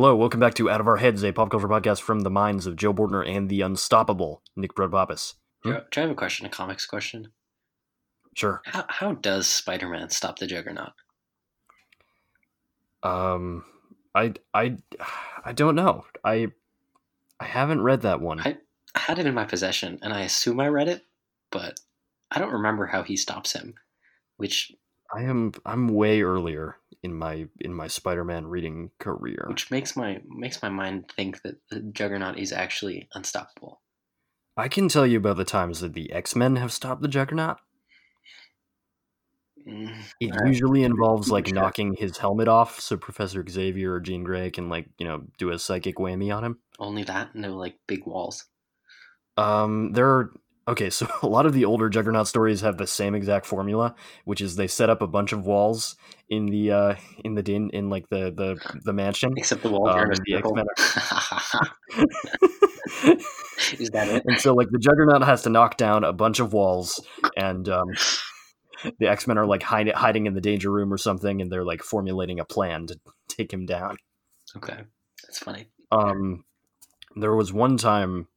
Hello, welcome back to Out of Our Heads, a pop culture podcast from the minds of Joe Bortner and the unstoppable Nick. Do, you- do I have a question? A comics question? Sure. How how does Spider Man stop the Juggernaut? Um, I, I, I don't know. I, I haven't read that one. I, I had it in my possession, and I assume I read it, but I don't remember how he stops him. Which I am. I'm way earlier in my in my Spider-Man reading career. which makes my makes my mind think that the Juggernaut is actually unstoppable. I can tell you about the times that the X-Men have stopped the Juggernaut. Mm, It usually involves like Sure. knocking his helmet off, so Professor Xavier or Jean Grey can like you know do a psychic whammy on him. only that, no like big walls. Um, there are okay. So a lot of the older Juggernaut stories have the same exact formula, which is they set up a bunch of walls in the uh in the din in like the the the mansion. Except the wall are in a Um, the circle. is that it? and so like the Juggernaut has to knock down a bunch of walls, and um, the X Men are like hide- hiding in the danger room or something, and they're like formulating a plan to take him down. Okay, that's funny. Um, there was one time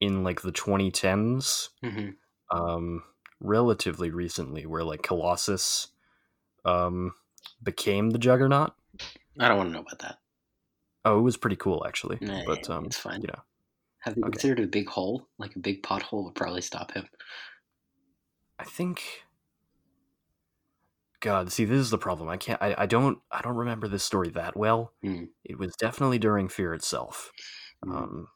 in like the 2010s hmm um relatively recently where like colossus um became the juggernaut I don't want to know about that. oh it was pretty cool actually Nah, but um it's fine. you know Have they okay. considered a big hole? Like a big pothole would probably stop him. i think god see this is the problem i can't i, I don't i don't remember this story that well Hmm. it was definitely during fear itself Hmm. um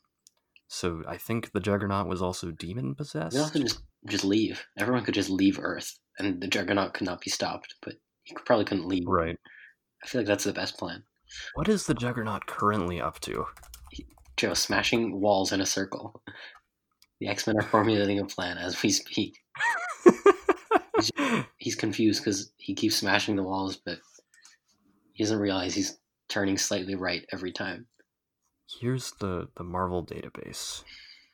so i think the juggernaut was also demon possessed They also just just leave. Everyone could just leave Earth, and the Juggernaut could not be stopped. But he probably couldn't leave. right I feel like that's the best plan. what is the juggernaut currently up to Joe smashing walls in a circle. The X Men are formulating a plan as we speak. He's confused because he keeps smashing the walls, but he doesn't realize he's turning slightly right every time. Here's the the Marvel database,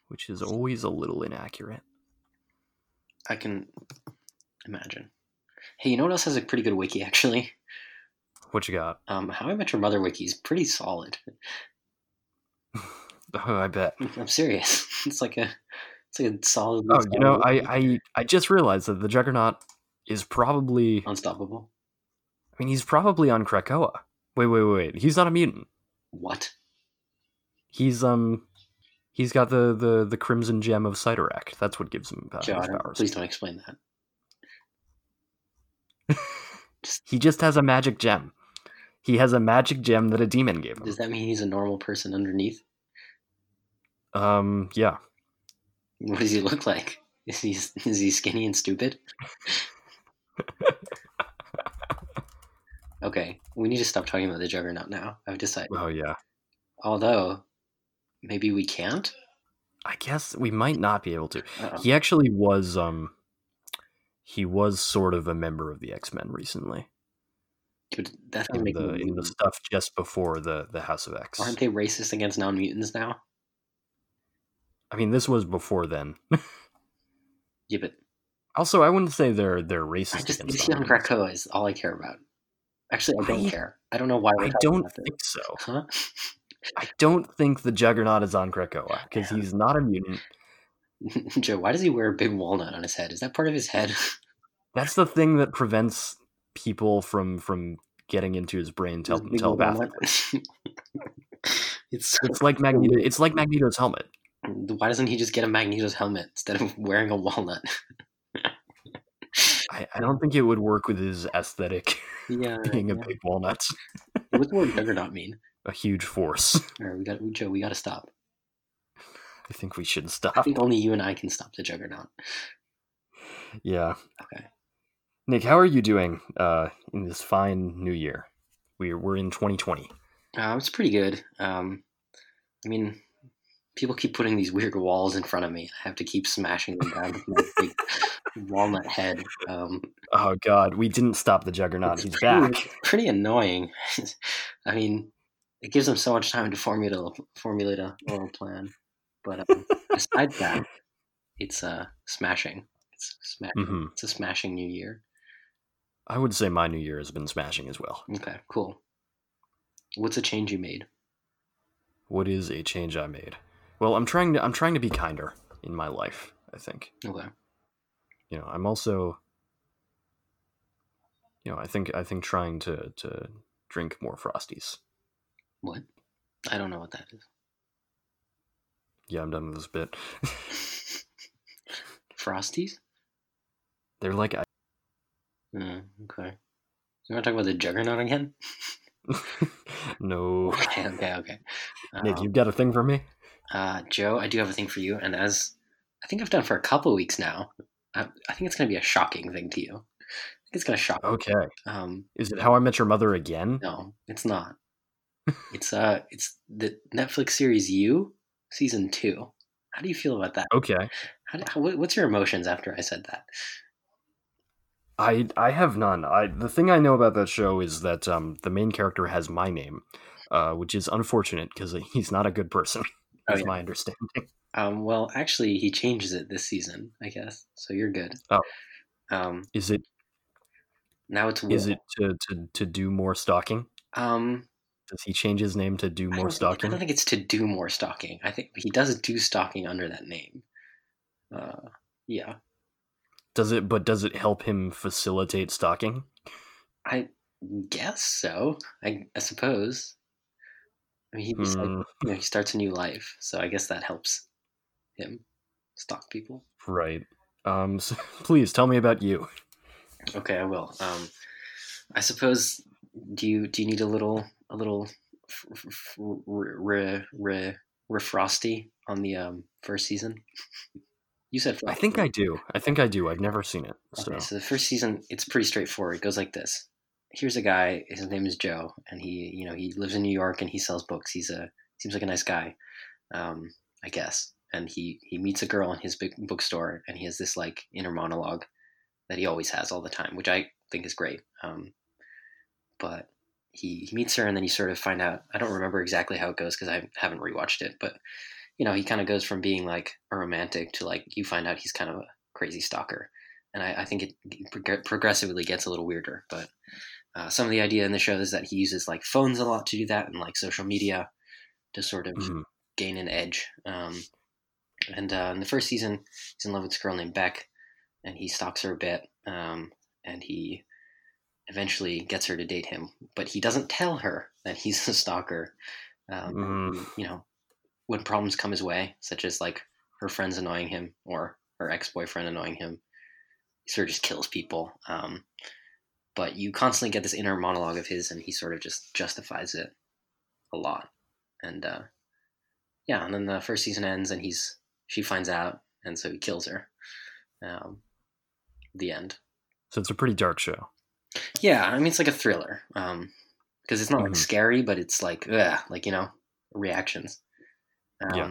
which is always a little inaccurate. I can imagine. Hey, you know what else has a pretty good wiki actually? What you got? Um, How I Met Your Mother wiki is pretty solid. Oh, I bet. I'm serious. It's like a it's like a solid. Oh, you know, I. I I just realized that the Juggernaut is probably. unstoppable. I mean, he's probably on Krakoa. Wait, wait, wait, wait. He's not a mutant. What? He's um, he's got the the the Crimson Gem of Cyttorak. That's what gives him pow- Joe, I his don't- powers. please don't explain that. He just has a magic gem. He has a magic gem that a demon gave him. Does that mean he's a normal person underneath? Um, yeah. What does he look like? Is he is he skinny and stupid? okay, we need to stop talking about the Juggernaut now. I've decided. Oh, yeah. Although, maybe we can't. I guess we might not be able to. Uh-oh. He actually was um he was sort of a member of the X-Men recently. Dude, that's In the, in the stuff just before the the House of X. Aren't they racist against non mutants now? I mean this was before then. Yeah, but also, I wouldn't say they're they're racist I just against Lucy on non-mutants. Krakoa is all I care about. Actually, I don't I- care. I don't know why we're I don't think so. Huh? I don't think the Juggernaut is on Krakoa because he's not a mutant. Joe, why does he wear a big walnut on his head? Is that part of his head? That's the thing that prevents people from from getting into his brain tel- telepathically. it's It's like Magneto. It's like Magneto's helmet. Mm, why doesn't he just get a Magneto's helmet instead of wearing a walnut? I, I don't think it would work with his aesthetic yeah. being a big walnut. What's the word juggernaut mean? A huge force. All right, we got Joe. We got to stop. I think we should stop. I think only you and I can stop the juggernaut. Yeah. Okay. Nick, how are you doing uh, in this fine new year? We're we're in 2020. Uh, it's pretty good. Um, I mean, people keep putting these weird walls in front of me. I have to keep smashing them down with my big walnut head. Um, Oh God, we didn't stop the Juggernaut. He's pretty, back. Pretty annoying. I mean, it gives them so much time to formulate a, formulate a little plan. But um, besides that, it's uh, smashing. It's smash. hmm It's a smashing new year. I would say my new year has been smashing as well. Okay, cool. What's a change you made? What is a change I made? Well, I'm trying to I'm trying to be kinder in my life. I think. Okay. You know, I'm also. You know, I think I think trying to to drink more frosties. What? I don't know what that is. Yeah, I'm done with this bit. Frosties? They're like I- Mm, okay. You want to talk about the Juggernaut again? no. Okay, okay, okay. Nick, Um, you've got a thing for me? uh, Joe, I do have a thing for you, and as I think I've done for a couple weeks now, I, I think it's going to be a shocking thing to you. I think it's going to shock. you. Okay. Um, Is it How I Met Your Mother again? no, it's not. It's uh, it's the Netflix series You, season two. How do you feel about that? Okay. How, do- how, what's your emotions after I said that? I I have none. I the thing I know about that show is that um the main character has my name, uh, which is unfortunate because he's not a good person. Oh, Is yeah. my understanding. Um, well, actually, he changes it this season, I guess. So you're good. Oh. Um, Is it now it's is it to, to to do more stalking? Um, Does he change his name to do more think- I don't think it's to do more stalking. I think he does do stalking under that name. Uh, yeah, Does it? But does it help him facilitate stalking? I guess so. I, I suppose. I mean, he's like, Hmm, you know, he starts a new life, so I guess that helps him stalk people. right. Um. So please tell me about you. Okay, I will. Um, I suppose. Do you do you need a little a little re re refrosty on the um first season? You said I think I do. I think I do. I've never seen it. So Okay, so the first season, it's pretty straightforward. It goes like this: Here's a guy. His name is Joe, and he, you know, he lives in New York and he sells books. He's a seems like a nice guy, um, I guess. And he he meets a girl in his big bookstore, and he has this like inner monologue that he always has all the time, which I think is great. Um, but he, he meets her, and then you sort of find out. I don't remember exactly how it goes because I haven't rewatched it, but you know, he kind of goes from being like a romantic to like you find out he's kind of a crazy stalker and I, I think it prog- progressively gets a little weirder. But uh, some of the idea in the show is that he uses like phones a lot to do that, and like social media to sort of mhm. gain an edge. Um, and uh, in the first season, he's in love with this girl named Beck, and he stalks her a bit, um, and he eventually gets her to date him, but he doesn't tell her that he's a stalker. Um, Mm. You know, when problems come his way, such as like her friends annoying him or her ex-boyfriend annoying him, he sort of just kills people. Um, but you constantly get this inner monologue of his, and he sort of just justifies it a lot. And uh, yeah, and then the first season ends, and he's she finds out, and so he kills her. Um, the end. So it's a pretty dark show. Yeah, I mean it's like a thriller, um, because it's not like Mhm. scary, but it's like ugh, like you know reactions. Um, Yeah.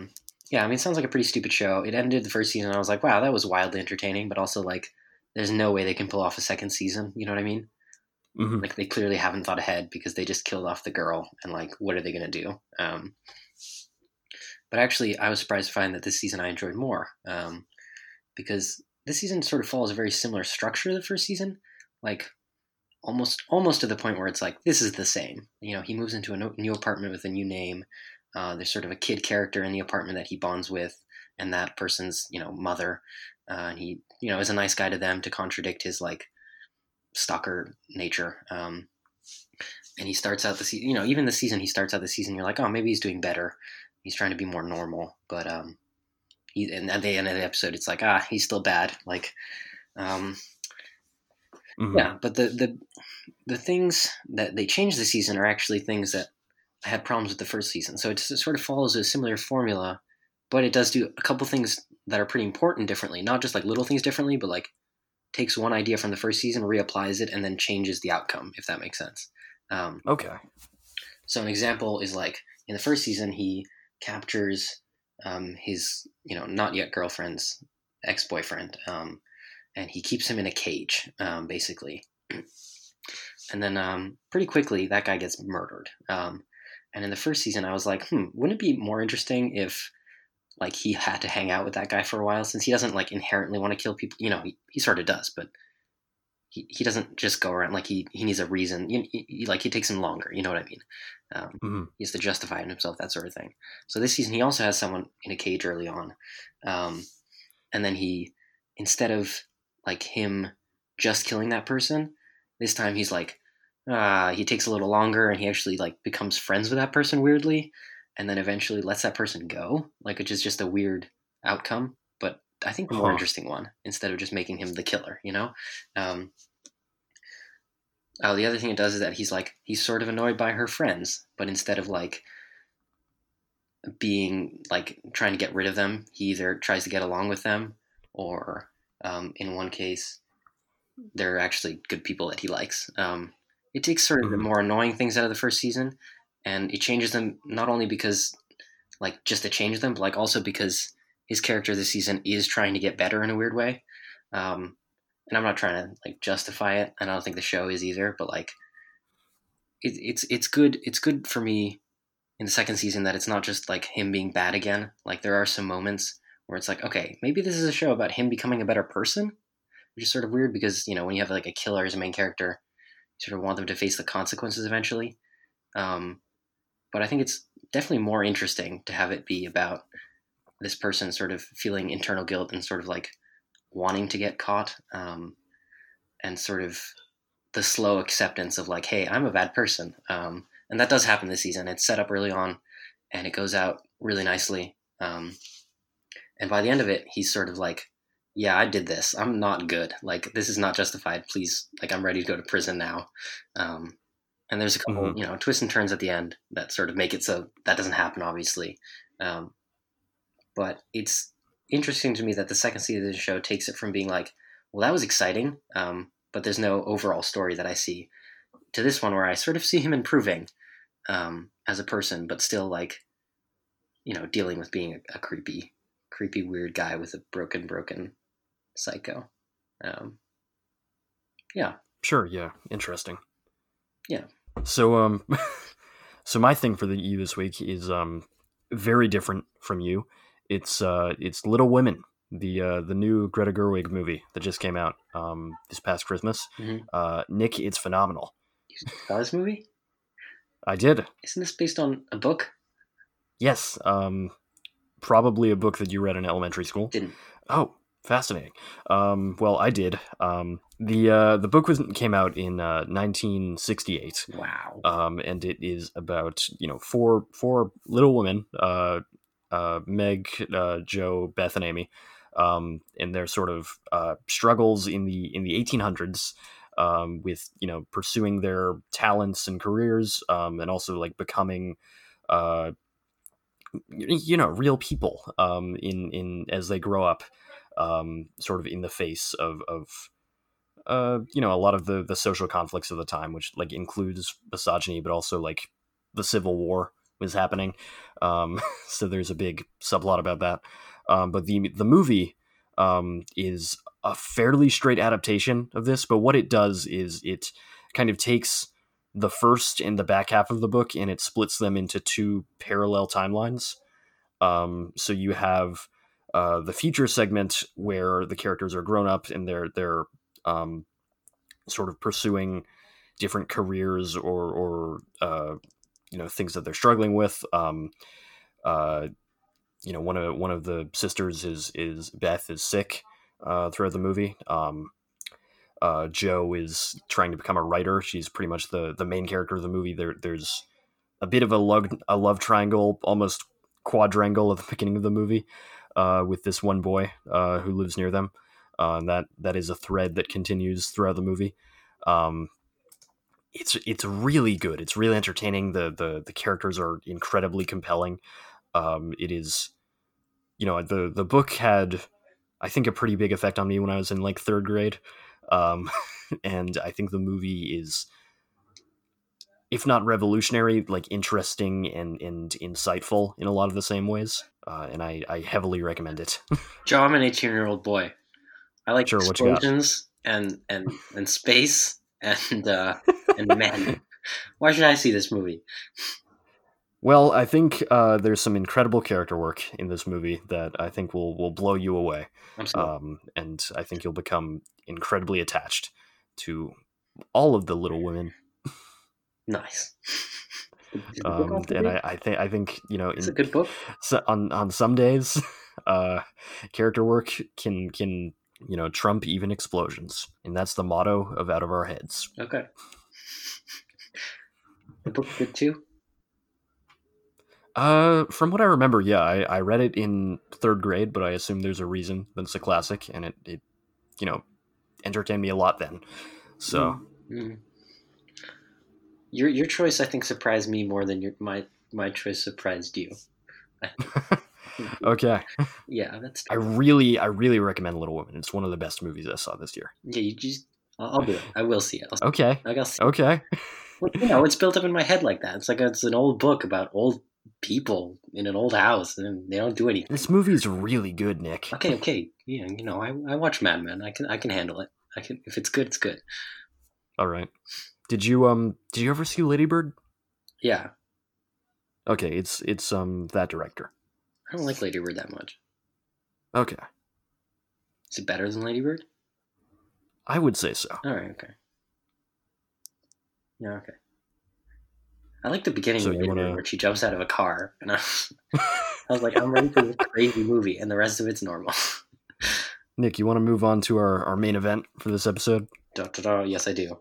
yeah. I mean, it sounds like a pretty stupid show. It ended the first season. And I was like, wow, that was wildly entertaining, but also like, there's no way they can pull off a second season. You know what I mean? hmm Like they clearly haven't thought ahead because they just killed off the girl, and like, what are they gonna do? Um, but actually, I was surprised to find that this season I enjoyed more um, because this season sort of follows a very similar structure to the first season, like almost almost to the point where it's like this is the same. You know, he moves into a new apartment with a new name. Uh, there's sort of a kid character in the apartment that he bonds with, and that person's you know mother. Uh, and he you know is a nice guy to them to contradict his like stalker nature. Um, and he starts out the season, you know, even the season he starts out the season, you're like, oh, maybe he's doing better. He's trying to be more normal, but um, he and at the end of the episode, it's like, ah, he's still bad. Like, um, Mhm. yeah, but the the the things that they changed the season are actually things that I had problems with the first season. So it sort of follows a similar formula, but it does do a couple things that are pretty important differently. Not just like little things differently, but like takes one idea from the first season, reapplies it, and then changes the outcome. If that makes sense. Um, Okay. so an example is like in the first season, he captures um, his you know not yet girlfriend's ex boyfriend, um, and he keeps him in a cage, um, basically. And then um, pretty quickly, that guy gets murdered. Um, and in the first season, I was like, hmm, wouldn't it be more interesting if like he had to hang out with that guy for a while since he doesn't like inherently want to kill people. You know, he, he sort of does, but he, he doesn't just go around like he he needs a reason. You, like he takes him longer. You know what I mean? Um, mm-hmm. He has to justify himself, that sort of thing. So this season, he also has someone in a cage early on, um, and then he instead of like him just killing that person, this time he's like, uh, he takes a little longer and he actually like becomes friends with that person weirdly, and then eventually lets that person go, like which is just a weird outcome. But I think the more Huh. interesting one instead of just making him the killer, you know. Um, oh, the other thing it does is that he's like he's sort of annoyed by her friends, but instead of like being like trying to get rid of them, he either tries to get along with them, or um, in one case, they're actually good people that he likes. Um, it takes sort of the Mhm. more annoying things out of the first season, and it changes them not only because like just to change them, but like also because his character this season is trying to get better in a weird way. Um, and I'm not trying to like justify it, and I don't think the show is either. But like, it, it's it's good. It's good for me in the second season that it's not just like him being bad again. Like there are some moments where it's like, okay, maybe this is a show about him becoming a better person, which is sort of weird because you know when you have like a killer as a main character, you sort of want them to face the consequences eventually. Um, but I think it's definitely more interesting to have it be about this person sort of feeling internal guilt and sort of like wanting to get caught um, and sort of the slow acceptance of like hey i'm a bad person. Um, and that does happen this season. It's set up early on and it goes out really nicely. Um, and by the end of it he's sort of like yeah i did this. I'm not good. Like this is not justified. Please like i'm ready to go to prison now. Um, and there's a couple Mhm. you know twists and turns at the end that sort of make it so that doesn't happen obviously. Um, but it's interesting to me that the second season of the show takes it from being like well that was exciting um, but there's no overall story that i see to this one where i sort of see him improving um, as a person but still like you know dealing with being a, a creepy creepy weird guy with a broken broken psycho um, yeah Sure. Yeah. Interesting. Yeah. So um, so my thing for the you this week is um very different from you. It's uh it's Little Women, the uh the new Greta Gerwig movie that just came out um this past Christmas. Mhm. Uh, Nick, it's phenomenal. you saw this movie I did. isn't this based on a book Yes. Um, probably a book that you read in elementary school. didn't Oh, fascinating. Um, well, I did. Um, the uh, the book was came out in uh, 1968. wow um, and it is about you know four four little women, uh, uh, Meg, uh, Jo, Beth, and Amy, um, and their sort of uh, struggles in the in the 1800s um, with you know pursuing their talents and careers, um, and also like becoming. Uh, you know, real people um, in in as they grow up, um, sort of in the face of of uh, you know, a lot of the the social conflicts of the time, which like includes misogyny, but also like the Civil War was happening. Um, so there's a big subplot about that. Um, but the the movie um, is a fairly straight adaptation of this, but what it does is it kind of takes the first and the back half of the book and it splits them into two parallel timelines. Um, so you have uh, the future segment where the characters are grown up and they're they're um, sort of pursuing different careers or or uh, you know things that they're struggling with. Um, uh, you know, one of one of the sisters is is Beth is sick uh, throughout the movie. Um, uh, Jo is trying to become a writer. She's pretty much the the main character of the movie. There there's a bit of a love a love triangle, almost quadrangle at the beginning of the movie, uh, with this one boy uh, who lives near them. Uh, that that is a thread that continues throughout the movie. Um, it's it's really good. It's really entertaining. The the the characters are incredibly compelling. Um, it is, you know, the the book had, I think, a pretty big effect on me when I was in like third grade, um, and I think the movie is, if not revolutionary, like interesting and and insightful in a lot of the same ways. Uh, and I, I heavily recommend it. Joe, I'm an 18 year old boy. I like Sure, what you got? explosions and and and space and uh, and men. Why should I see this movie? Well, I think uh, there's some incredible character work in this movie that I think will will blow you away, um, and I think you'll become incredibly attached to all of the Little Women. Nice. Um, and I, I think I think you know, it's in, a good book. so on on some days, uh, character work can can you know trump even explosions, and that's the motto of Out of Our Heads. Okay. The book good too. Uh, from what I remember, yeah, I, I read it in third grade, but I assume there's a reason that it's a classic, and it, it you know entertained me a lot then. So Mm. Your your choice, I think, surprised me more than your my my choice surprised you. okay, Yeah, that's I really I really recommend Little Women. It's one of the best movies I saw this year. yeah. You just I'll, I'll do it. I will see it. I'll, Okay, I'll see. okay. Well, you know, it's built up in my head like that. It's like it's an old book about old people in an old house, and they don't do anything. This movie is really good, Nick. Okay, okay, yeah, you know, I, I watch Mad Men. I can I can handle it. I can if it's good, it's good. All right. Did you um did you ever see Lady Bird? Yeah, Okay, it's it's um that director. I don't like Lady Bird that much. Okay, Is it better than Lady Bird? I would say so. All right, okay. Yeah, okay. I like the beginning So of wanna- where she jumps out of a car, and I, was- I was like, I'm ready for this crazy movie, and the rest of it's normal. Nick, you want to move on to our our main event for this episode? da, da, da, yes, I do.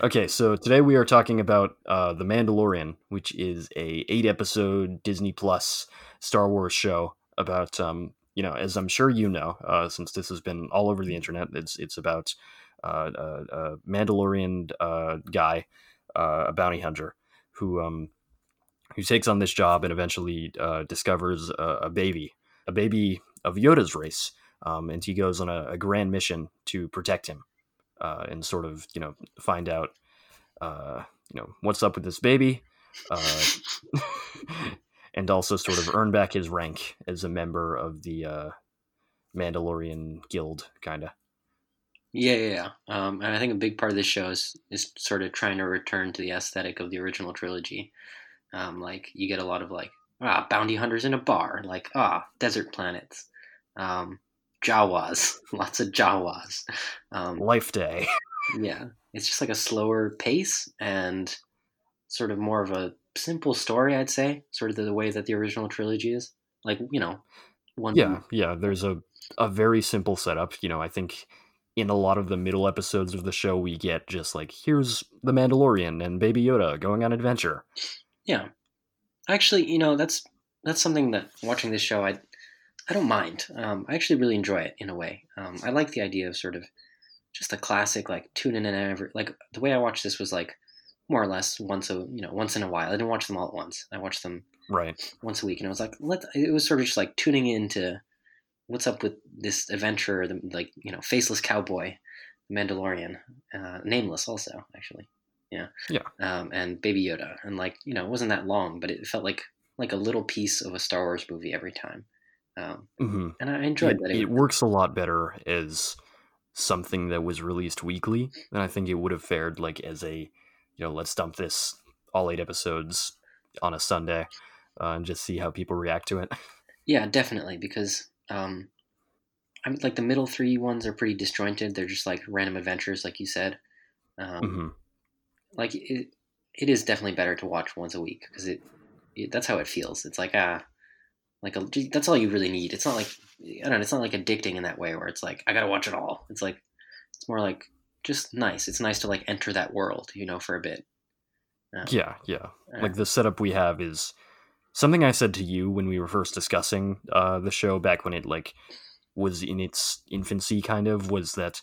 Okay, so today we are talking about uh, The Mandalorian, which is a eight episode Disney Plus Star Wars show about um, you know, as I'm sure you know, uh, since this has been all over the internet, it's it's about uh, a, a Mandalorian uh, guy, uh, a bounty hunter, who um, who takes on this job and eventually uh, discovers a, a baby, a baby of Yoda's race, um, and he goes on a, a grand mission to protect him uh, and sort of you know find out uh, you know what's up with this baby, uh, and also sort of earn back his rank as a member of the uh, Mandalorian Guild, kind of. Yeah, yeah, yeah. Um, and I think a big part of this show is, is sort of trying to return to the aesthetic of the original trilogy. Um, like you get a lot of like ah bounty hunters in a bar, like ah desert planets, um, Jawas, lots of Jawas. Um, Life Day. yeah, it's just like a slower pace and sort of more of a simple story, I'd say. Sort of the, the way that the original trilogy is. Like you know, one yeah, yeah. There's a a very simple setup. You know, I think in a lot of the middle episodes of the show, we get just like here's the Mandalorian and Baby Yoda going on adventure. Yeah, actually, you know that's that's something that watching this show I I don't mind. Um, I actually really enjoy it in a way. Um, I like the idea of sort of just a classic like tuning in and every like the way I watched this was like more or less once a you know once in a while. I didn't watch them all at once. I watched them Right. once a week, and it was like let it was sort of just like tuning into what's up with this adventure, the like you know faceless cowboy, Mandalorian, uh, nameless also actually, yeah, Yeah. um, and Baby Yoda, and like you know it wasn't that long, but it felt like like a little piece of a Star Wars movie every time, um, hmm and I enjoyed It, that. it works a lot better as something that was released weekly than I think it would have fared like as a, you know, let's dump this all eight episodes on a Sunday uh, and just see how people react to it. Yeah, definitely because um, I mean, like the middle three ones are pretty disjointed. They're just like random adventures, like you said. Um, hmm like it, it is definitely better to watch once a week because it, it that's how it feels it's like ah like a, that's all you really need it's not like i don't know it's not like addicting in that way where it's like i gotta watch it all it's like it's more like just nice it's nice to like enter that world you know for a bit Um, Yeah, yeah. uh, Like the setup we have is something I said to you when we were first discussing uh, the show back when it like was in its infancy. Kind of was that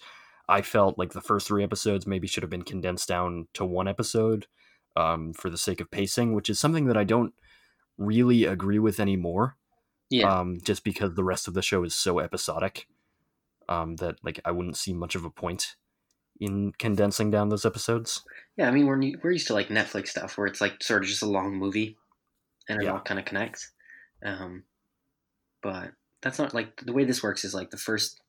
I felt like the first three episodes maybe should have been condensed down to one episode um, for the sake of pacing, which is something that I don't really agree with anymore. Yeah Um, just because the rest of the show is so episodic um, that like I wouldn't see much of a point in condensing down those episodes. yeah i mean we're, we're used to like netflix stuff where it's like sort of just a long movie and it Yeah. all kind of connects um, but that's not like the way this works is like the first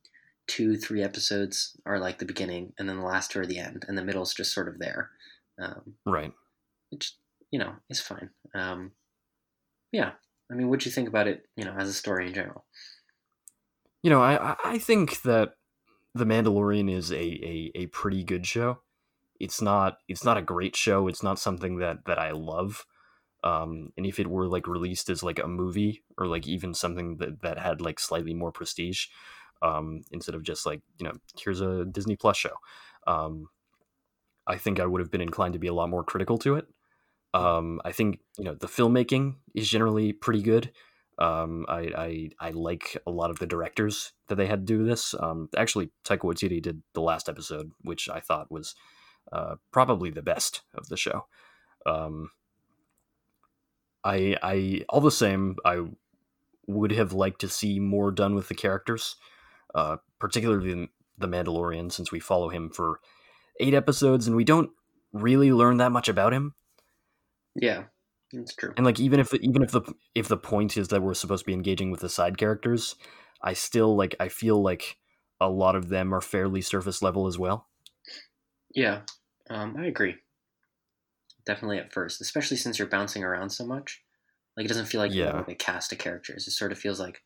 two three episodes are like the beginning and then the last two are the end and the middle's just sort of there um, Right. which you know is fine um, yeah i mean what do you think about it you know as a story in general you know, I I think that the Mandalorian is a, a a pretty good show. It's not it's not a great show. It's not something that that I love. Um, and if it were like released as like a movie or like even something that that had like slightly more prestige, um, instead of just like you know here's a Disney Plus show, um, I think I would have been inclined to be a lot more critical to it. Um, I think you know the filmmaking is generally pretty good. Um, I, I, I like a lot of the directors that they had to do this. Um, actually, Taika Waititi did the last episode, which I thought was uh, probably the best of the show. Um, I I all the same, I would have liked to see more done with the characters, uh, particularly the Mandalorian, since we follow him for eight episodes and we don't really learn that much about him. Yeah, that's true. And like even if even if the if the point is that we're supposed to be engaging with the side characters, I still like I feel like a lot of them are fairly surface level as well. Yeah, um, I agree. Definitely at first, especially since you're bouncing around so much. Like it doesn't feel like Yeah. you're like a cast of characters. It sort of feels like,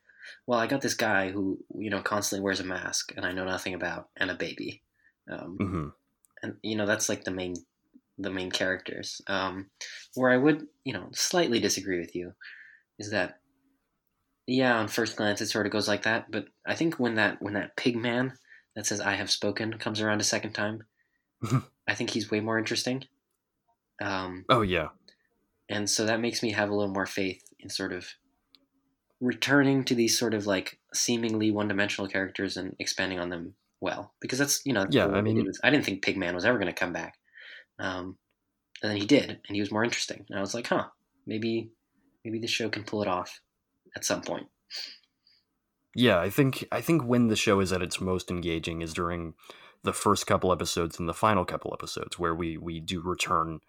well, I got this guy who you know constantly wears a mask and I know nothing about, and a baby. Um, hmm and you know that's like the main the main characters. Um where i would you know slightly disagree with you is that yeah on first glance it sort of goes like that but i think when that when that pig man that says i have spoken comes around a second time i think he's way more interesting. Um Oh yeah, and so that makes me have a little more faith in sort of returning to these sort of like seemingly one-dimensional characters and expanding on them well because that's you know Yeah, I mean- I didn't think Pigman was ever going to come back, um, and then he did, and he was more interesting. And I was like, huh, maybe maybe the show can pull it off at some point. yeah. I think I think when the show is at its most engaging is during the first couple episodes and the final couple episodes, where we we do return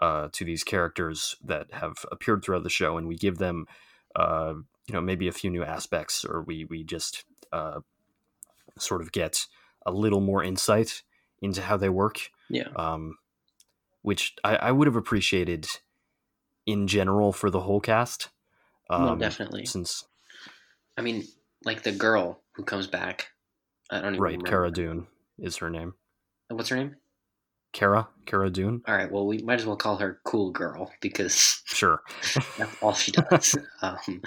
uh, to these characters that have appeared throughout the show, and we give them, uh, you know, maybe a few new aspects, or we we just uh, sort of get a little more insight into how they work. Yeah, um, which I, I would have appreciated in general for the whole cast. Um, no, definitely. Since I mean, like the girl who comes back. I don't even right, remember. Cara Dune is her name. What's her name? Cara, Cara Dune. All right. Well, we might as well call her Cool Girl because Sure. That's all she does. um,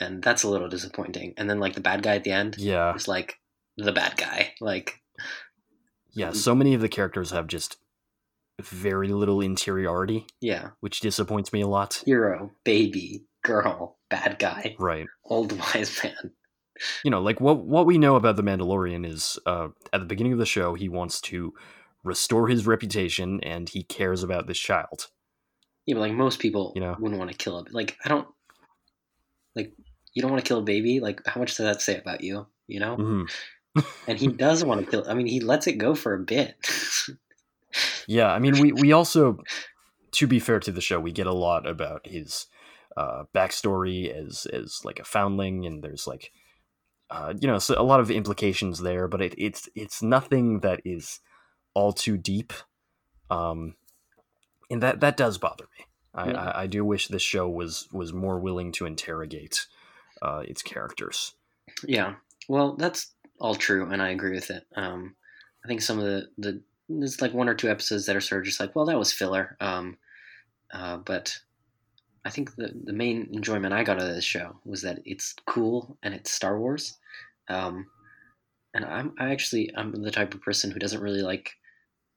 and that's a little disappointing. And then like the bad guy at the end Yeah, is like the bad guy. Like yeah. So many of the characters have just very little interiority, yeah, which disappoints me a lot. hero, baby, girl, bad guy, Right. old wise man. You know, like what what we know about the Mandalorian is uh, at the beginning of the show, he wants to restore his reputation and he cares about this child. Yeah, but like most people You know. wouldn't want to kill a like I don't like you don't want to kill a baby. Like how much does that say about you? You know? hmm And he does want to kill. I mean, he lets it go for a bit. Yeah, I mean, we we also, to be fair to the show, we get a lot about his uh, backstory as as like a foundling, and there's like, uh, you know, so a lot of implications there, but it, it's it's nothing that is all too deep, um, and that that does bother me. I, Yeah. I, I do wish this show was was more willing to interrogate uh, its characters. Yeah, well, that's all true, and I agree with it. Um, I think some of the the there's like one or two episodes that are sort of just like, well, that was filler. Um, uh, but I think the the main enjoyment I got out of this show was that it's cool and it's Star Wars. Um, and I'm I actually I'm the type of person who doesn't really like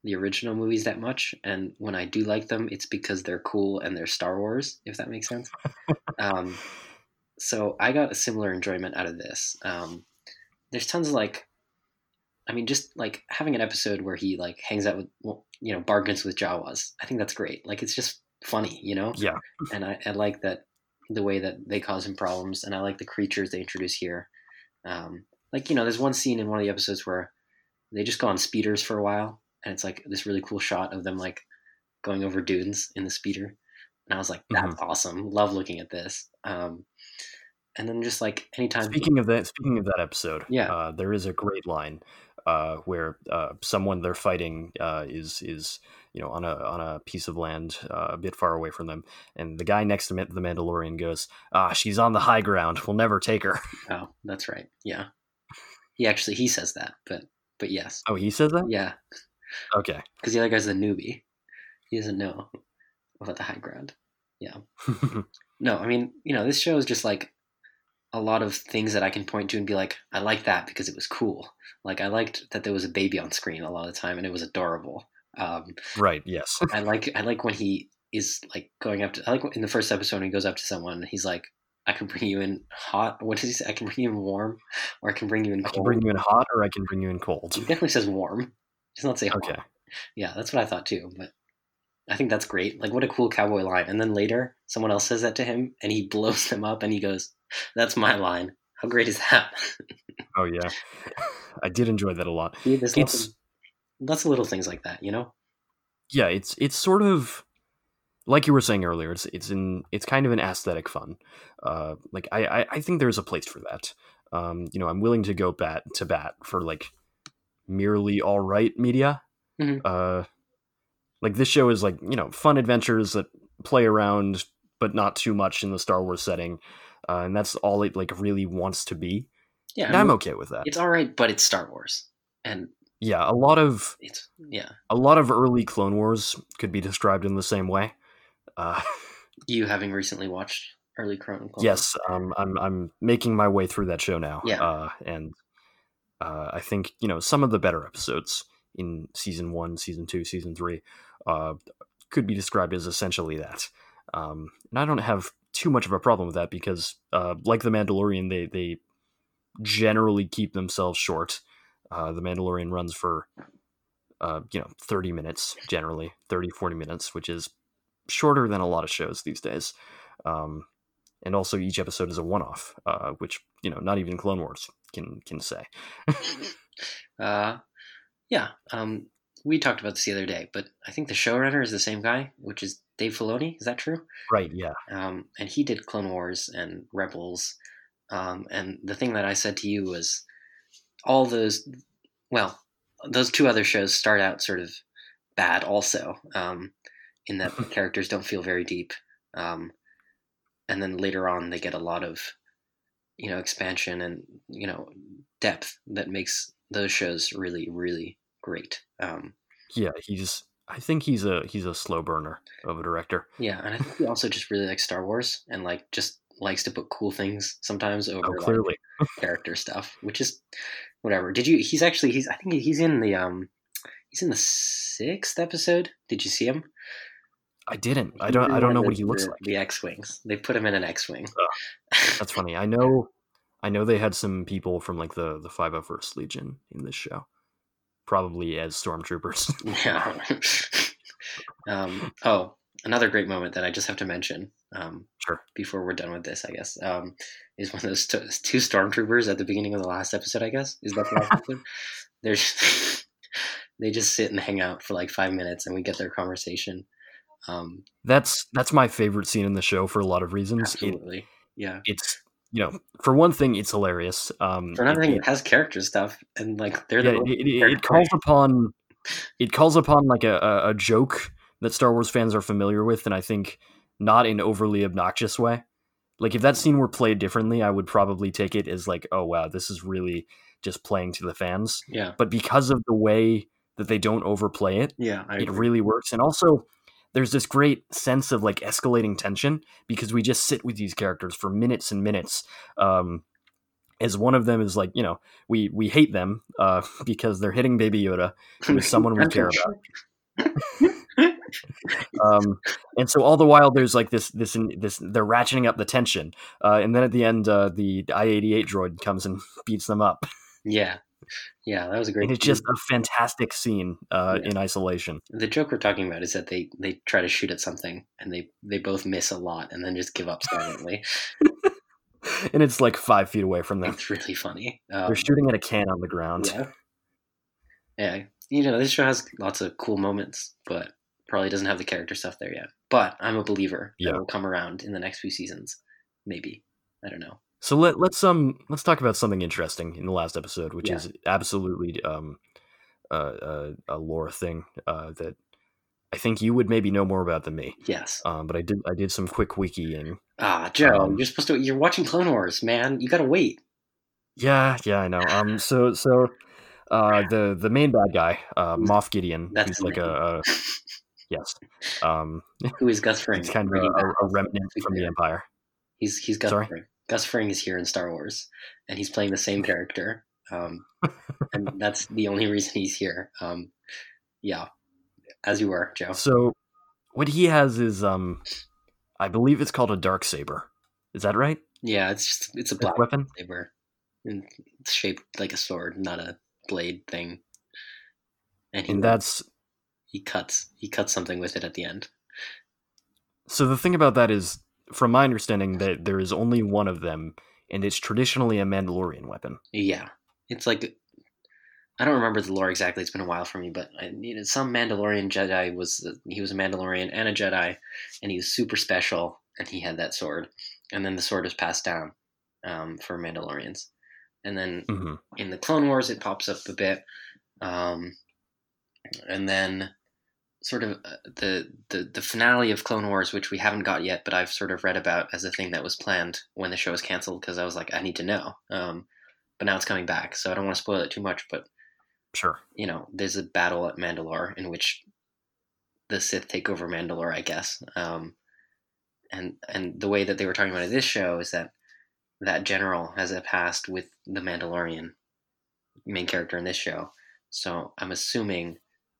the original movies that much, and when I do like them, it's because they're cool and they're Star Wars. If that makes sense. um, so I got a similar enjoyment out of this. Um, there's tons of like, I mean, just like having an episode where he like hangs out with, well, you know, bargains with Jawas. I think that's great. Like it's just funny, you know. Yeah, And I, I like that the way that they cause him problems, and I like the creatures they introduce here. Um, like you know, there's one scene in one of the episodes where they just go on speeders for a while, and it's like this really cool shot of them like going over dunes in the speeder, and I was like, that's awesome. Love looking at this. Um, and then just like anytime Speaking of that, speaking of that episode, Yeah. uh, there is a great line uh, where uh, someone they're fighting uh, is is you know on a on a piece of land uh, a bit far away from them, and the guy next to the Mandalorian goes, "Ah, she's on the high ground. We'll never take her." Oh, that's right. Yeah. He actually he says that, but but yes, Oh, he says that. yeah, Okay. because the other guy's a newbie. He doesn't know about the high ground. Yeah. no, I mean, you know, this show is just like a lot of things that I can point to and be like, I like that because it was cool. Like I liked that there was a baby on screen a lot of the time and it was adorable. Um, right. Yes. I like I like when he is like going up to I like in the first episode when he goes up to someone and he's like, I can bring you in hot. What does he say? I can bring you in warm, or I can bring you in I cold. can bring you in hot, or I can bring you in cold. He definitely says warm. He does not say hot. Okay. Yeah, that's what I thought too. But I think that's great. Like, what a cool cowboy line. And then later, someone else says that to him, and he blows them up, and he goes, "That's my line." How great is that? Oh yeah. I did enjoy that a lot. See, there's lots It's of, lots of little things like that, you know. yeah. It's it's sort of like you were saying earlier. It's it's in it's kind of an aesthetic fun. Uh, like I I, I think there's a place for that. Um, you know, I'm willing to go bat to bat for like merely all right media. Mhm. Uh, like this show is like you know fun adventures that play around, but not too much in the Star Wars setting, uh, and that's all it like really wants to be. Yeah, And I I'm okay with that. it's all right, but it's Star Wars, and Yeah, a lot of it's yeah. a lot of early Clone Wars could be described in the same way. Uh, You having recently watched early Clone Wars? yes, um, I'm I'm making my way through that show now. Yeah. uh, and uh, I think you know some of the better episodes in season one, season two, season three uh, could be described as essentially that. Um, and I don't have too much of a problem with that because, uh, like the Mandalorian, they they generally keep themselves short. Uh, the Mandalorian runs for uh, you know 30 minutes generally 30 40 minutes which is shorter than a lot of shows these days um, and also each episode is a one-off uh, which you know not even clone wars can can say Uh, yeah. Um, we talked about this the other day, but I think the showrunner is the same guy, which is Dave Filoni. Is that true? right yeah Um, and he did Clone Wars and Rebels. Um, and the thing that I said to you was all those, well, those two other shows start out sort of bad also, um, in that the characters don't feel very deep. Um, and then later on, they get a lot of, you know, expansion and, you know, depth that makes those shows really, really great. Um, yeah he's i think he's a he's a slow burner of a director Yeah, and I think he also just really likes Star Wars and like just likes to put cool things sometimes over oh like, clearly character stuff, which is whatever. Did you? He's actually he's I think he's in the um he's in the sixth episode. Did you see him? i didn't i don't i don't know what he looks the, like The X wings. They put him in an X wing. that's funny i know i know they had some people from like the the 501st legion in this show probably as stormtroopers yeah. um, oh, another great moment that I just have to mention. Um, Sure. Before we're done with this, I guess, um, is one of those t- two stormtroopers at the beginning of the last episode. I guess is that the last episode? There's they just sit and hang out for like five minutes, and we get their conversation. Um, that's that's my favorite scene in the show for a lot of reasons it, absolutely, yeah. it's you know for one thing it's hilarious um For another it- thing, it- has character stuff, and like they're yeah, the it, it, calls upon it calls upon like a, a, a joke that Star Wars fans are familiar with, and I think not in overly obnoxious way. Like if that scene were played differently, I would probably take it as like, oh wow, this is really just playing to the fans. yeah, But because of the way that they don't overplay it, yeah. I it agree. really works. And also, there's this great sense of like escalating tension because we just sit with these characters for minutes and minutes. Um, as one of them is like, you know, we we hate them uh, because they're hitting Baby Yoda, who is someone we care about. Um, and so all the while, there's like this this this they're ratcheting up the tension, uh, and then at the end, uh, the I-88 droid comes and beats them up, Yeah, yeah. That was a great. and it's just a fantastic scene uh, Yeah. in isolation. the joke we're talking about is that they they try to shoot at something and they they both miss a lot and then just give up silently. and it's like five feet away from them. it's really funny. Um, They're shooting at a can on the ground. yeah, yeah. You know, this show has lots of cool moments, but probably doesn't have the character stuff there yet. But I'm a believer that Yeah. will come around in the next few seasons. Maybe I don't know. So let let's um let's talk about something interesting in the last episode, which Yeah. is absolutely um uh, uh, a lore thing uh, that I think you would maybe know more about than me. Yes. Um, but I did I did some quick wikiing. Ah, Joe, Um, you're supposed to. You're watching Clone Wars, man. You gotta wait. Yeah, yeah, I know. Um, so so uh, the the main bad guy, uh, Moff Gideon, That's who's like a, a yes, um, Who is Gus Fring? he's kind of a, a remnant from the Empire. He's he's Gus Sorry? Fring. Gus Fring is here in Star Wars, and he's playing the same character. Um, and that's the only reason he's here. Um, yeah, as you were, Jo. So what he has is um, I believe it's called a Darksaber. Is that right? Yeah, it's just it's a black weapon. saber. And It's shaped like a sword, not a blade thing. And he And that's he cuts he cuts something with it at the end. so the thing about that is, from my understanding, that there is only one of them, and it's traditionally a Mandalorian weapon. Yeah, it's like I don't remember the lore exactly. It's been a while for me, but I, you know, some Mandalorian Jedi was he was a Mandalorian and a Jedi, and he was super special, and he had that sword, and then the sword was passed down um, for Mandalorians, and then hmm in the Clone Wars it pops up a bit, um, and then sort of uh, the, the the finale of Clone Wars, which we haven't got yet, but I've sort of read about as a thing that was planned when the show was canceled because I was like, I need to know. Um, but now it's coming back, so I don't want to spoil it too much. But Sure. you know, there's a battle at Mandalore in which the Sith take over Mandalore, I guess. Um, and and the way that they were talking about in this show is that that general has a past with the Mandalorian main character in this show. So I'm assuming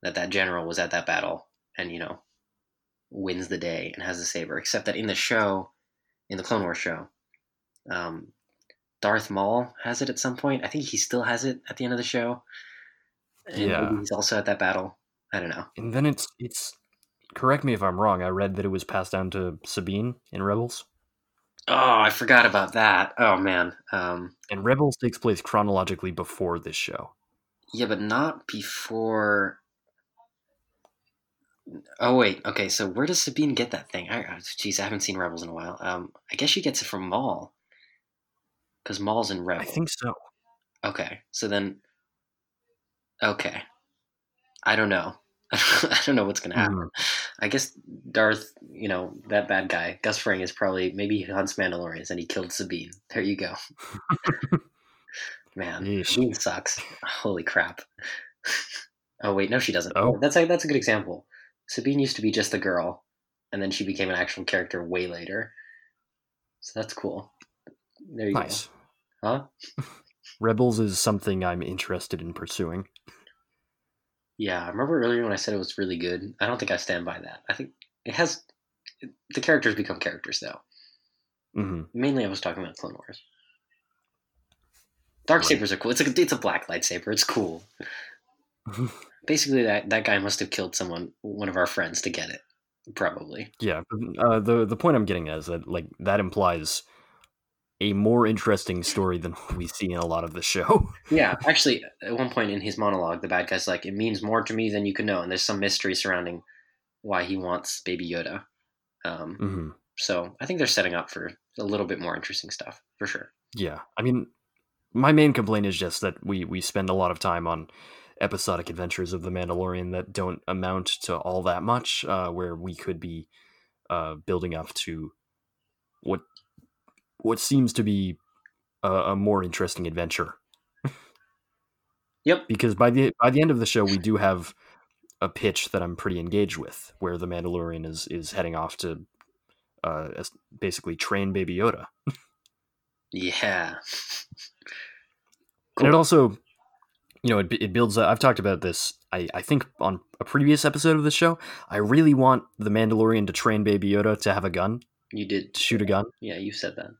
that that general was at that battle and you know wins the day and has the saber. Except that in the show, in the Clone Wars show, um, Darth Maul has it at some point. I think he still has it at the end of the show. And Yeah. he's also at that battle. I don't know. And then it's it's. Correct me if I'm wrong. I read that it was passed down to Sabine in Rebels, Oh, I forgot about that. Oh man. Um, and Rebels takes place chronologically before this show. yeah, but not before. Oh wait. Okay, so where does Sabine get that thing? I, I- Jeez, I haven't seen Rebels in a while. Um, I guess she gets it from Maul. Because Maul's in Rebels. I think so. Okay, so then. Okay. I don't know. I don't know what's gonna happen. Mhm. I guess Darth, you know, that bad guy, Gus Fring is probably maybe he hunts Mandalorians and he killed Sabine. There you go. Man, Yeesh. Sabine sucks. Holy crap. oh wait, no, she doesn't. Oh. that's a, that's a good example. Sabine used to be just a girl, and then she became an actual character way later. So that's cool. There you Nice. go. Huh? Rebels is something I'm interested in pursuing. Yeah, I remember earlier when I said it was really good. I don't think I stand by that. I think it has the characters become characters though. hmm Mainly, I was talking about Clone Wars. Dark Right. sabers are cool. It's a it's a black lightsaber. It's cool. Basically, that that guy must have killed someone, one of our friends, to get it. Probably. Yeah. Uh, the the point I'm getting at is that like that implies a more interesting story than we see in a lot of the show. Yeah, actually, at one point in his monologue, the bad guy's like, "It means more to me than you can know," and there's some mystery surrounding why he wants Baby Yoda. Um, hmm so I think they're setting up for a little bit more interesting stuff for sure. Yeah. I mean, my main complaint is just that we we spend a lot of time on episodic adventures of the Mandalorian that don't amount to all that much. Uh, where we could be uh, building up to what what seems to be a, a more interesting adventure. Yep. because by the by the end of the show we do have a pitch that I'm pretty engaged with, where the Mandalorian is is heading off to uh, basically train Baby Yoda, Yeah. and it also, you know, it, it builds. I've talked about this. I I think on a previous episode of the show, I really want the Mandalorian to train Baby Yoda to have a gun, You did. shoot a gun, Yeah, you said that.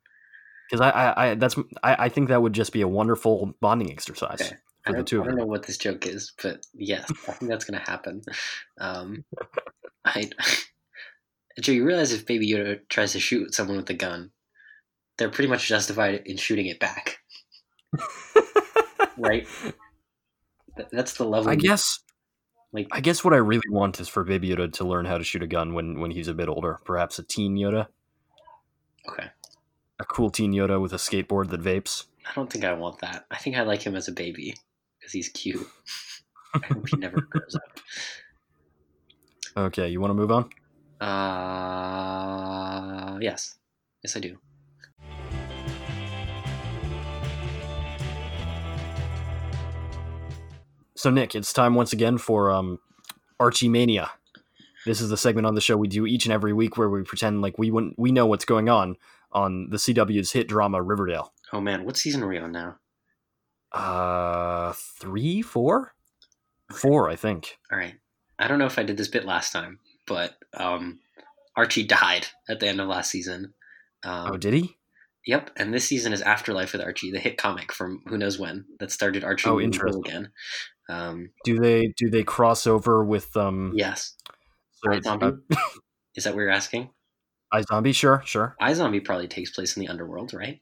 because I, I I that's I, I think that would just be a wonderful bonding exercise Okay. for the don't, two I don't know what this joke is, but yes, I think that's going to happen. Um, I, Jo, you realize if Baby Yoda tries to shoot someone with a gun, they're pretty much justified in shooting it back, right? Th- That's the level. I guess like I guess what I really want is for Baby Yoda to learn how to shoot a gun when when he's a bit older. Perhaps a teen Yoda, okay. a cool teen Yoda with a skateboard that vapes. I don't think I want that. I think I like him as a baby because he's cute. I hope he never grows up. Okay, you want to move on? Uh, yes, yes, I do. So Nick, it's time once again for um, Archie Mania. This is the segment on the show we do each and every week where we pretend like we wouldn't, we know what's going on on the CW's hit drama Riverdale. Oh man, what season are we on now? Uh, three, four, four, I think. All right. I don't know if I did this bit last time, but um, Archie died at the end of last season. Um, Oh, did he? Yep, and this season is Afterlife with Archie, the hit comic from who knows when that started Archie Oh, interesting. again. Um, Do they do they cross over with um? yes, so- iZombie? uh, is that what you're asking? iZombie, sure, sure. iZombie probably takes place in the underworld, right?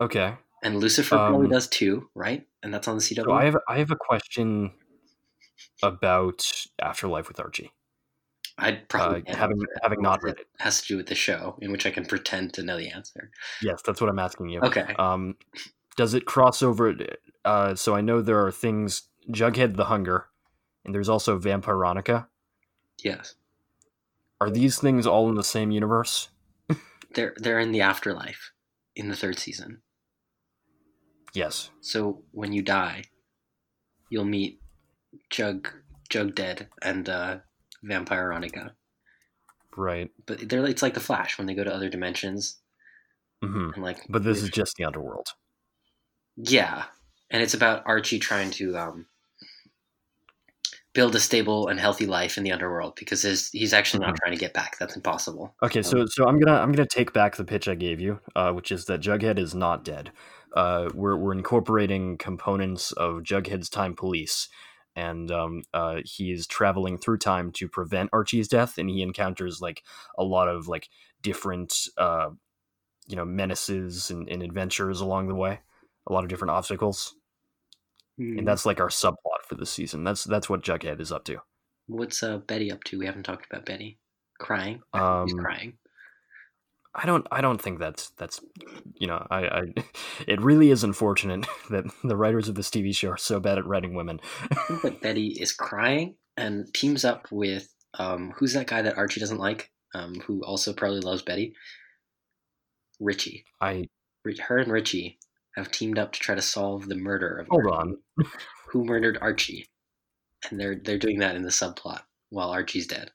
Okay. And Lucifer probably Um, does too, right? And that's on the CW. So I have I have a question about Afterlife with Archie. I'd Uh, probably can't having having not read it. has to do with the show, in which I can pretend to know the answer. Yes, that's what I'm asking you. Okay. Um, does it cross over? Uh, so I know there are things Jughead the Hunger, and there's also Vampironica. yes, Are these things all in the same universe? they're they're in the afterlife in the third season. Yes. So when you die, you'll meet Jug Jug Dead and uh, Vampironica. Right. But they're it's like the Flash when they go to other dimensions hmm and like. But this is just the underworld. yeah, and it's about Archie trying to um, build a stable and healthy life in the underworld because his, he's actually not Mhm. trying to get back. That's impossible. Okay, so so I'm gonna I'm gonna take back the pitch I gave you, uh, which is that Jughead is not dead. Uh, we're we're incorporating components of Jughead's time police, and um, uh, he's traveling through time to prevent Archie's death, and he encounters like a lot of like different uh, you know menaces and, and adventures along the way, a lot of different obstacles, and that's like our subplot for this season. That's that's what Jughead is up to. What's uh, Betty up to? We haven't talked about Betty. Crying. he's Um, crying. I don't I don't think that's that's you know I, I it really is unfortunate that the writers of this TV show are so bad at writing women. I think that Betty is crying and teams up with um, who's that guy that Archie doesn't like, um, who also probably loves Betty? Richie. I Her and Richie have teamed up to try to solve the murder of hold Archie. on. who murdered Archie, and they're they're doing that in the subplot while Archie's dead,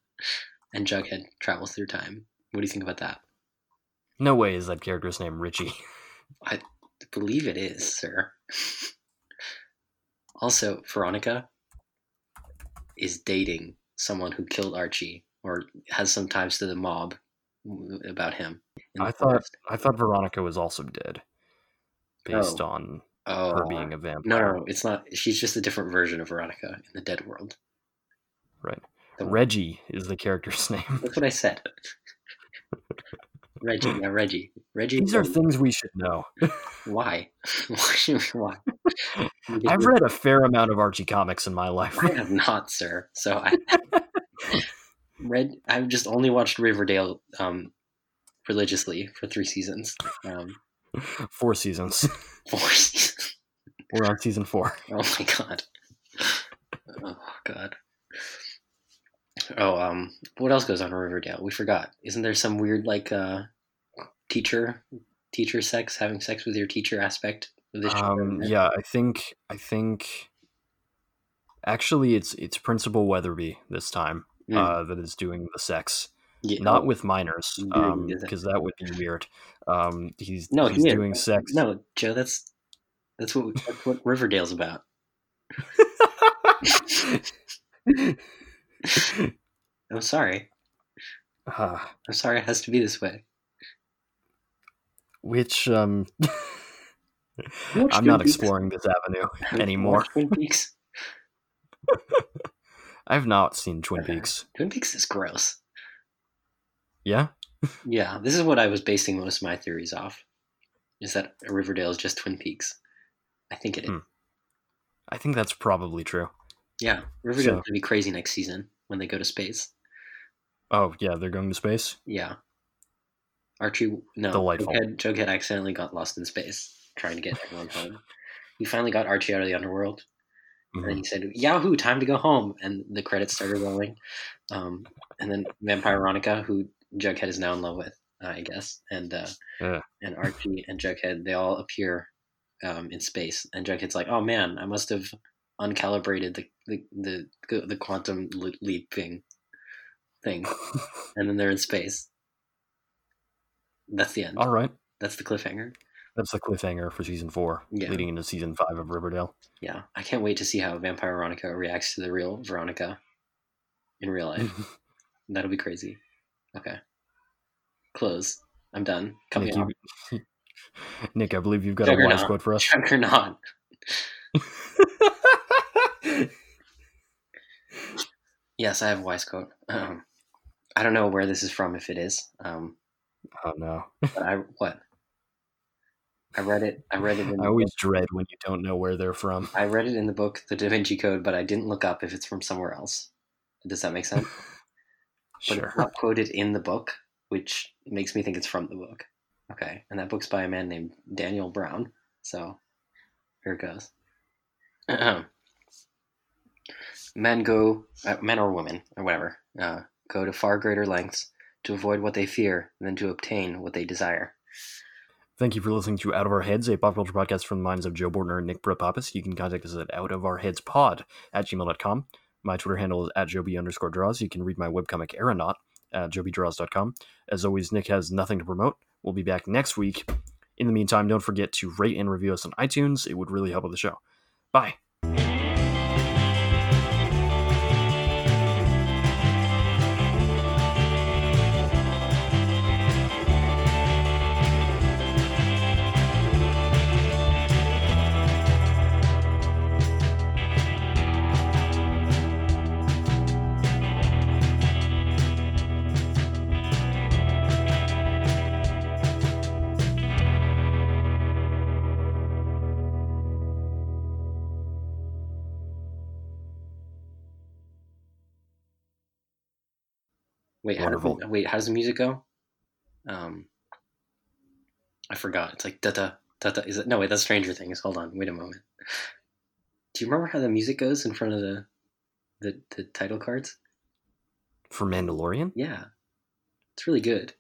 and Jughead travels through time. What do you think about that? No way is that character's name Richie. I believe it is, sir. Also, Veronica is dating someone who killed Archie or has some ties to the mob about him. I thought forest. I thought Veronica was also dead, based Oh. on oh, her being a vampire. no, no, it's not. She's just a different version of Veronica in the dead world. Right. The- Reggie is the character's name. That's what I said. Reggie, yeah, Reggie. Reggie. These are things we should know. Why? Why? Why? I've read a fair amount of Archie comics in my life. I have not, sir. So I read. I've just only watched Riverdale um, religiously for three seasons. Um, Four seasons. four seasons. We're on season four. Oh my god. Oh god. Oh, um, what else goes on in Riverdale? We forgot. Isn't there some weird like uh, teacher, teacher sex, having sex with your teacher aspect of this? Um, yeah, I think I think actually it's it's Principal Weatherbee this time Mm. uh, that is doing the sex, Yeah, not with minors, Doing um, because that would be weird. Um, he's No, he's he doing sex. No, Jo, that's that's what that's what Riverdale's about. I'm sorry. Ah, I'm sorry it has to be this way. which um, I'm not exploring this avenue anymore. Twin Peaks. I've not seen Twin Peaks. Twin Peaks is gross. Yeah, Yeah, this is what I was basing most of my theories off. Is that Riverdale is just Twin Peaks? I think it is. Hmm. I think that's probably true. Yeah, Riverdale's So- gonna be crazy next season when they go to space. Oh yeah, they're going to space. Yeah. Archie, no, Delightful. Jughead, Jughead accidentally got lost in space trying to get everyone home. He finally got Archie out of the underworld, and then Mhm. he said, "Yahoo! Time to go home." And the credits started rolling. Um, and then Vampire Veronica, who Jughead is now in love with, uh, I guess, and uh, Yeah. and Archie and Jughead, they all appear um, in space. And Jughead's like, "Oh man, I must have uncalibrated the the the, the quantum leaping thing, and then they're in space. That's the end. All right. That's the cliffhanger. That's the cliffhanger for season four, Yeah. leading into season five of Riverdale. Yeah, I can't wait to see how Vampire Veronica reacts to the real Veronica in real life. That'll be crazy. Okay. Close. I'm done. Cut me Nick, you, Nick, I believe you've got a wise Juggernaut. quote for us. Juggernaut. Yes, I have a wise quote. Um, I don't know where this is from, if it is. Um, oh no! I what? I read it. I read it. In I always dread when you don't know where they're from. I read it in the book, The Da Vinci Code, but I didn't look up if it's from somewhere else. Does that make sense? sure. But it's not quoted in the book, which makes me think it's from the book. Okay, and that book's by a man named Daniel Brown. So here it goes. men go, uh, men or women or whatever, uh, go to far greater lengths to avoid what they fear than to obtain what they desire. Thank you for listening to Out of Our Heads, a pop culture podcast from the minds of Jo Bortner and Nick Propapis. You can contact us at outofourheadspod at gmail.com. My Twitter handle is at joby underscore draws. You can read my webcomic Aeronaut at jobydraws.com. As always, Nick has nothing to promote. We'll be back next week. In the meantime, don't forget to rate and review us on iTunes. It would really help with the show. Bye. Wait, how does, wait, how does the music go? Um, I forgot. It's like da da da da. Is it? No, wait, that's Stranger Things. Hold on, wait a moment. Do you remember how the music goes in front of the the, the title cards? For Mandalorian? Yeah, it's really good.